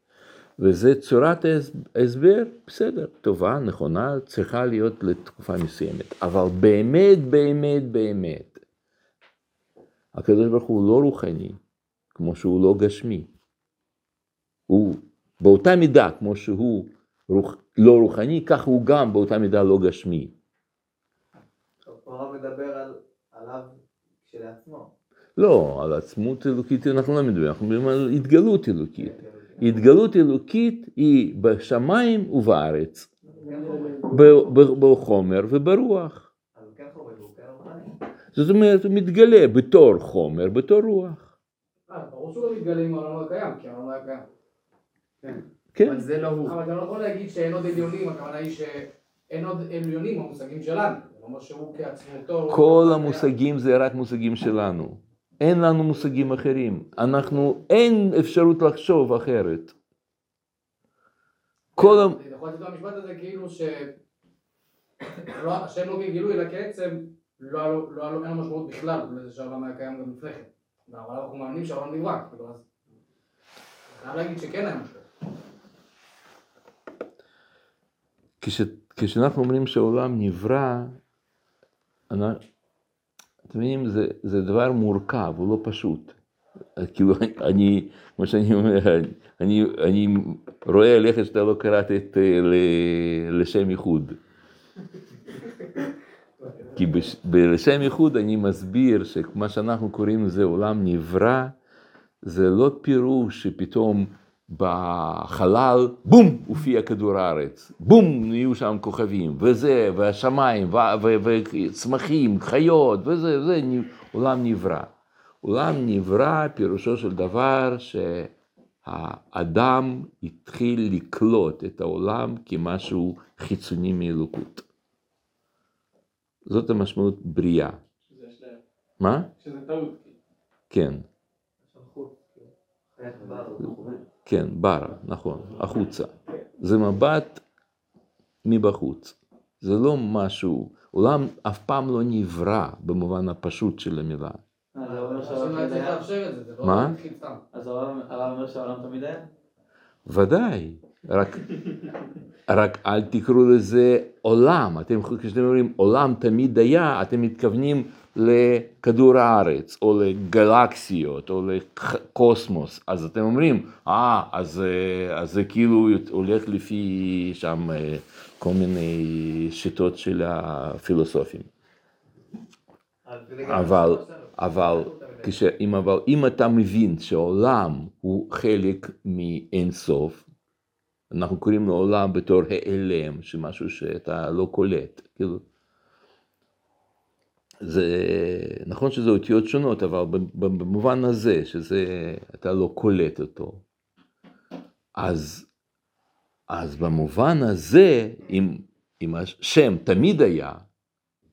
וזה צורת ההס- ההסבר, בסדר, טובה, נכונה, צריכה להיות לתקופה מסוימת. אבל באמת, באמת, באמת, הקדוש ברוך הוא לא רוחני, כמו שהוא לא גשמי. הוא באותה מידה, כמו שהוא רוח, לא רוחני, כך הוא גם באותה מידה לא גשמי. הרב מדבר על, עליו כשלעצמו. לא, על עצמות אלוקית אנחנו לא מדברים, אנחנו מדברים על התגלות אלוקית. התגלות אלוקית היא בשמיים ובארץ, ב- ב- בחומר וברוח. כן כן. זאת אומרת, הוא מתגלה בתור חומר, בתור רוח. אה, ברור שהוא לא מתגלה עם העולם הקיים, כי העולם לא היה קיים. כן, אבל זה לא הוא. אבל אתה לא יכול להגיד שאין עוד עליונים, הכוונה היא שאין עוד עליונים במושגים שלנו. זה לא אומר שהוא כעצמותו. כל המושגים זה רק מושגים שלנו. אין לנו מושגים אחרים. אנחנו, אין אפשרות לחשוב אחרת. כל ה... אני יכול לתת את המשפט הזה כאילו ש... לא, השם לא כגילוי, אלא כעצם, לא היה לו, לא משמעות בכלל לזה שהעולם היה קיים גם לפני כן. אבל אנחנו מאמינים שהעולם נברא, כאילו אז... חייב להגיד שכן היה. כש, כשאנחנו אומרים שהעולם נברא, אתם מבינים, זה, זה דבר מורכב, הוא לא פשוט. כאילו, אני, כמו שאני אומר, אני, אני רואה עליך שאתה לא קראת את אה, ל- לשם ייחוד. כי בש- בלשם ייחוד אני מסביר שמה שאנחנו קוראים לזה עולם נברא, זה לא פירוש שפתאום בחלל, בום, הופיע כדור הארץ, בום, נהיו שם כוכבים, וזה, והשמיים, וצמחים, חיות, וזה, זה עולם נברא. עולם נברא, פירושו של דבר שהאדם התחיל לקלוט את העולם כמשהו חיצוני מאלוקות. זאת המשמעות בריאה. שזה אשליה. מה? שזה טעות. כן, בר. כן, ברא, נכון, החוצה. זה מבט מבחוץ. זה לא משהו, עולם אף פעם לא נברא במובן הפשוט של המילה. אה, לא מה? אז הרב הרב אומר שהעולם תמיד היה? ודאי, רק, רק אל תקראו לזה עולם. אתם, כשאתם אומרים עולם תמיד היה, אתם מתכוונים לכדור הארץ, או לגלקסיות, או לקוסמוס. אז אתם אומרים, אה, אז, אה, אז זה כאילו הולך לפי שם אה, כל מיני שיטות של הפילוסופים. אבל, אבל, כשאם, אבל אם אתה מבין שהעולם הוא חלק מאין סוף, אנחנו קוראים לו עולם בתור העלם, שמשהו שאתה לא קולט, כאילו. זה נכון שזה אותיות שונות, אבל במובן הזה, שזה, אתה לא קולט אותו. אז, אז במובן הזה, אם, אם השם תמיד היה,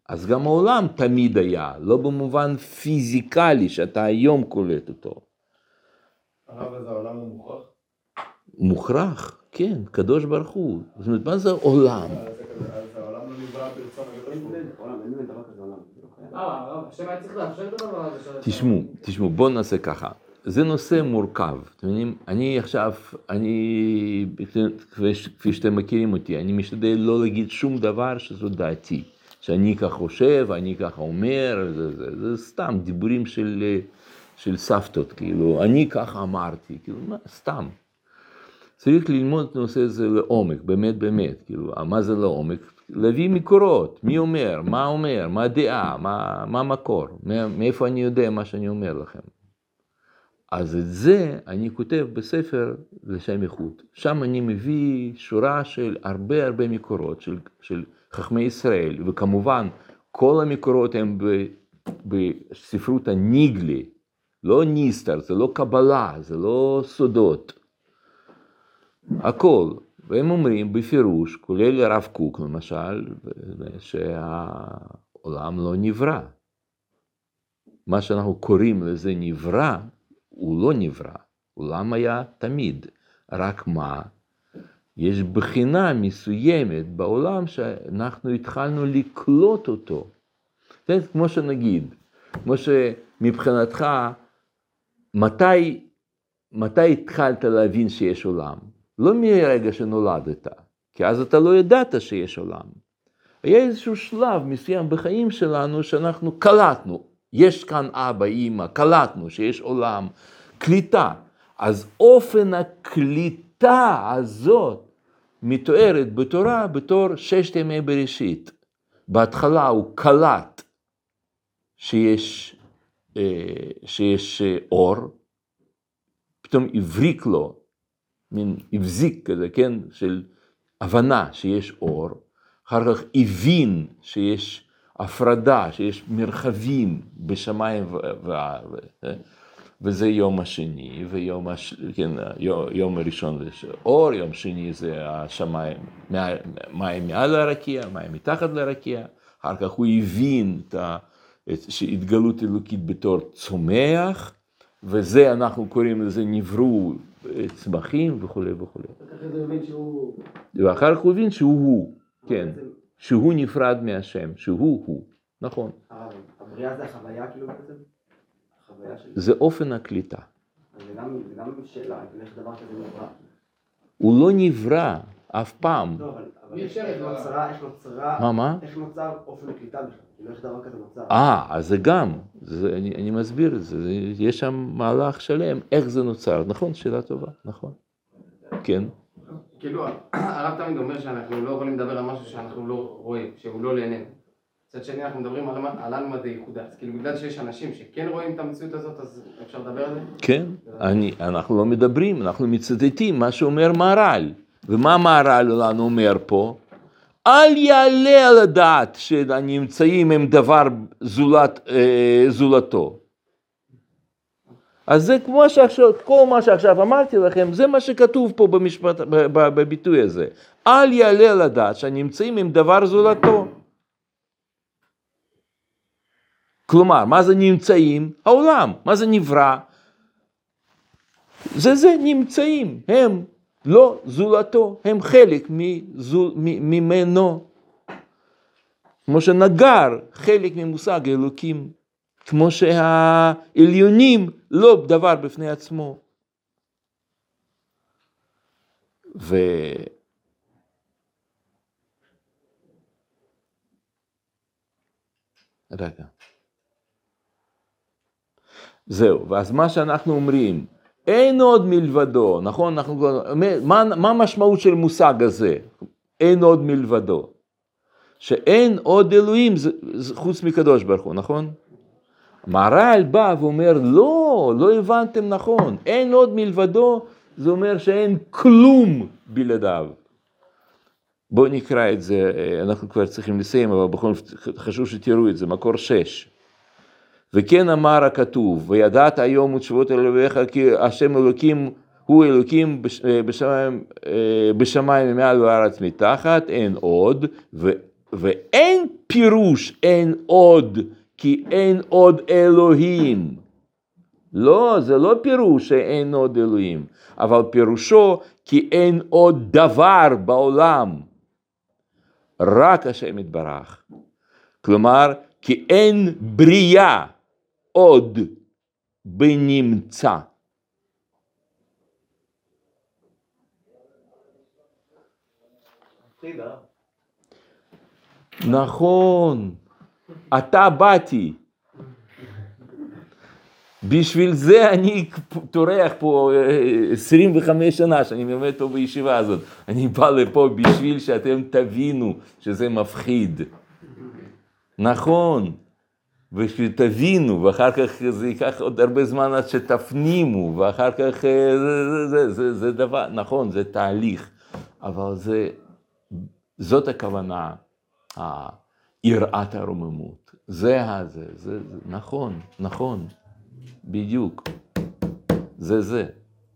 אז גם העולם תמיד היה, לא במובן פיזיקלי שאתה היום קולט אותו. הרב הזה העולם הוא מוכרח? מוכרח, כן, קדוש ברוך הוא. זאת אומרת, מה זה עולם? תשמעו, תשמעו, בואו נעשה ככה. זה נושא מורכב, אתם מבינים? אני עכשיו, אני, כפי שאתם מכירים אותי, אני משתדל לא להגיד שום דבר שזו דעתי. שאני כך חושב, אני ככה אומר, זה, זה, זה סתם דיבורים של, אה, של סבתות, כאילו, אני ככה אמרתי, כאילו, מה, סתם. צריך ללמוד את הנושא הזה לעומק, באמת באמת, כאילו, מה זה לעומק? להביא מקורות, מי אומר, מה אומר, מה הדעה, מה, מה המקור, מא- מאיפה אני יודע מה שאני אומר לכם. אז את זה אני כותב בספר לשם איכות. שם אני מביא שורה של הרבה הרבה מקורות של, של חכמי ישראל, וכמובן כל המקורות הם ב, בספרות הניגלי, לא ניסטר, זה לא קבלה, זה לא סודות. הכל. והם אומרים בפירוש, כולל הרב קוק למשל, שהעולם לא נברא. מה שאנחנו קוראים לזה נברא, הוא לא נברא. עולם היה תמיד. רק מה? יש בחינה מסוימת בעולם שאנחנו התחלנו לקלוט אותו. כן, כמו שנגיד, כמו שמבחינתך, מתי, מתי התחלת להבין שיש עולם? לא מרגע שנולדת, כי אז אתה לא ידעת שיש עולם. היה איזשהו שלב מסוים בחיים שלנו שאנחנו קלטנו, יש כאן אבא, אימא, קלטנו שיש עולם, קליטה. אז אופן הקליטה הזאת מתוארת בתורה בתור ששת ימי בראשית. בהתחלה הוא קלט שיש, אה, שיש אה, אור, פתאום הבריק לו, מין הבזיק כזה, כן, של הבנה שיש אור, אחר כך הבין שיש הפרדה, שיש מרחבים בשמיים ו... ו... ו... וזה יום השני, ויום הש... כן, יום הראשון זה אור, יום שני זה השמיים, מים מעל הרקיע, מים מתחת לרקיע, אחר כך הוא הבין את ה... התגלות אלוקית בתור צומח, וזה אנחנו קוראים לזה נבראו צמחים וכולי וכולי. ואחר כך הוא הבין שהוא הוא, כן, שהוא נפרד מהשם, שהוא הוא, נכון. הבריאה זה החוויה כאילו בעצם? זה אופן הקליטה. הוא לא נברא אף פעם. לא, אבל איך נוצרה, איך נוצרה, מה, מה? איך נוצר אופן הקליטה בכלל? כאילו איך דבר כזה נוצר? אה, אז זה גם, זה, אני, אני מסביר את זה, יש שם מהלך שלם, איך זה נוצר, נכון, שאלה טובה, נכון, כן. כאילו, הרב תמיד אומר שאנחנו לא יכולים לדבר על משהו שאנחנו לא רואים, שהוא לא לעינינו. מצד שני אנחנו מדברים על, על עלמא דייחודה, אז כאילו בגלל שיש אנשים שכן רואים את המציאות הזאת, אז אפשר לדבר על זה? כן, אני, אנחנו לא מדברים, אנחנו מצטטים מה שאומר מהר"ל, ומה מהר"ל לנו אומר פה? אל יעלה על הדעת שהנמצאים הם דבר זולת, אה, זולתו. אז זה כמו שעכשיו, כל מה שעכשיו אמרתי לכם, זה מה שכתוב פה במשפט, בביטוי הזה. אל יעלה על הדעת שהנמצאים הם דבר זולתו. כלומר, מה זה נמצאים? העולם. מה זה נברא? זה זה נמצאים, הם לא זולתו, הם חלק מזול, ממנו. כמו שנגר חלק ממושג אלוקים, כמו שהעליונים לא דבר בפני עצמו. ו... רגע. זהו, ואז מה שאנחנו אומרים, אין עוד מלבדו, נכון? אנחנו, מה, מה המשמעות של מושג הזה? אין עוד מלבדו. שאין עוד אלוהים זה, זה, חוץ מקדוש ברוך הוא, נכון? מהר"ל בא ואומר, לא, לא הבנתם נכון, אין עוד מלבדו, זה אומר שאין כלום בלעדיו. בואו נקרא את זה, אנחנו כבר צריכים לסיים, אבל בכל זאת חשוב שתראו את זה, מקור שש. וכן אמר הכתוב, וידעת היום ותשובות אלוהיך כי השם אלוקים הוא אלוקים בשמיים, בשמיים מעל וארץ מתחת, אין עוד, ו, ואין פירוש אין עוד, כי אין עוד אלוהים. לא, זה לא פירוש שאין עוד אלוהים, אבל פירושו כי אין עוד דבר בעולם, רק השם יתברך. כלומר, כי אין בריאה עוד בנמצא. נכון, אתה באתי. בשביל זה אני טורח פה 25 שנה שאני מלמד פה בישיבה הזאת. אני בא לפה בשביל שאתם תבינו שזה מפחיד. נכון. ושתבינו, ואחר כך זה ייקח עוד הרבה זמן עד שתפנימו, ואחר כך זה, זה, זה, זה דבר, נכון, זה תהליך, אבל זה, זאת הכוונה, יראת הרוממות. זה הזה, זה, זה, נכון, נכון, בדיוק. זה זה,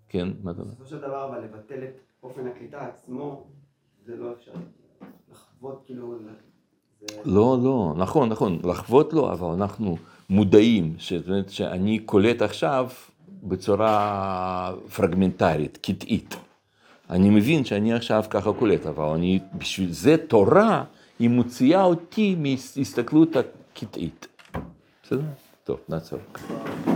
כן? מה אתה אומר? בסופו של דבר, אבל לבטל את אופן הקליטה עצמו, זה לא אפשרי. לחוות כאילו... לא, לא, נכון, נכון, לחוות לא, אבל אנחנו מודעים, שאת שאני קולט עכשיו בצורה פרגמנטרית, קטעית. אני מבין שאני עכשיו ככה קולט, אבל אני, בשביל זה תורה, היא מוציאה אותי מהסתכלות הקטעית. בסדר? טוב, נעצור.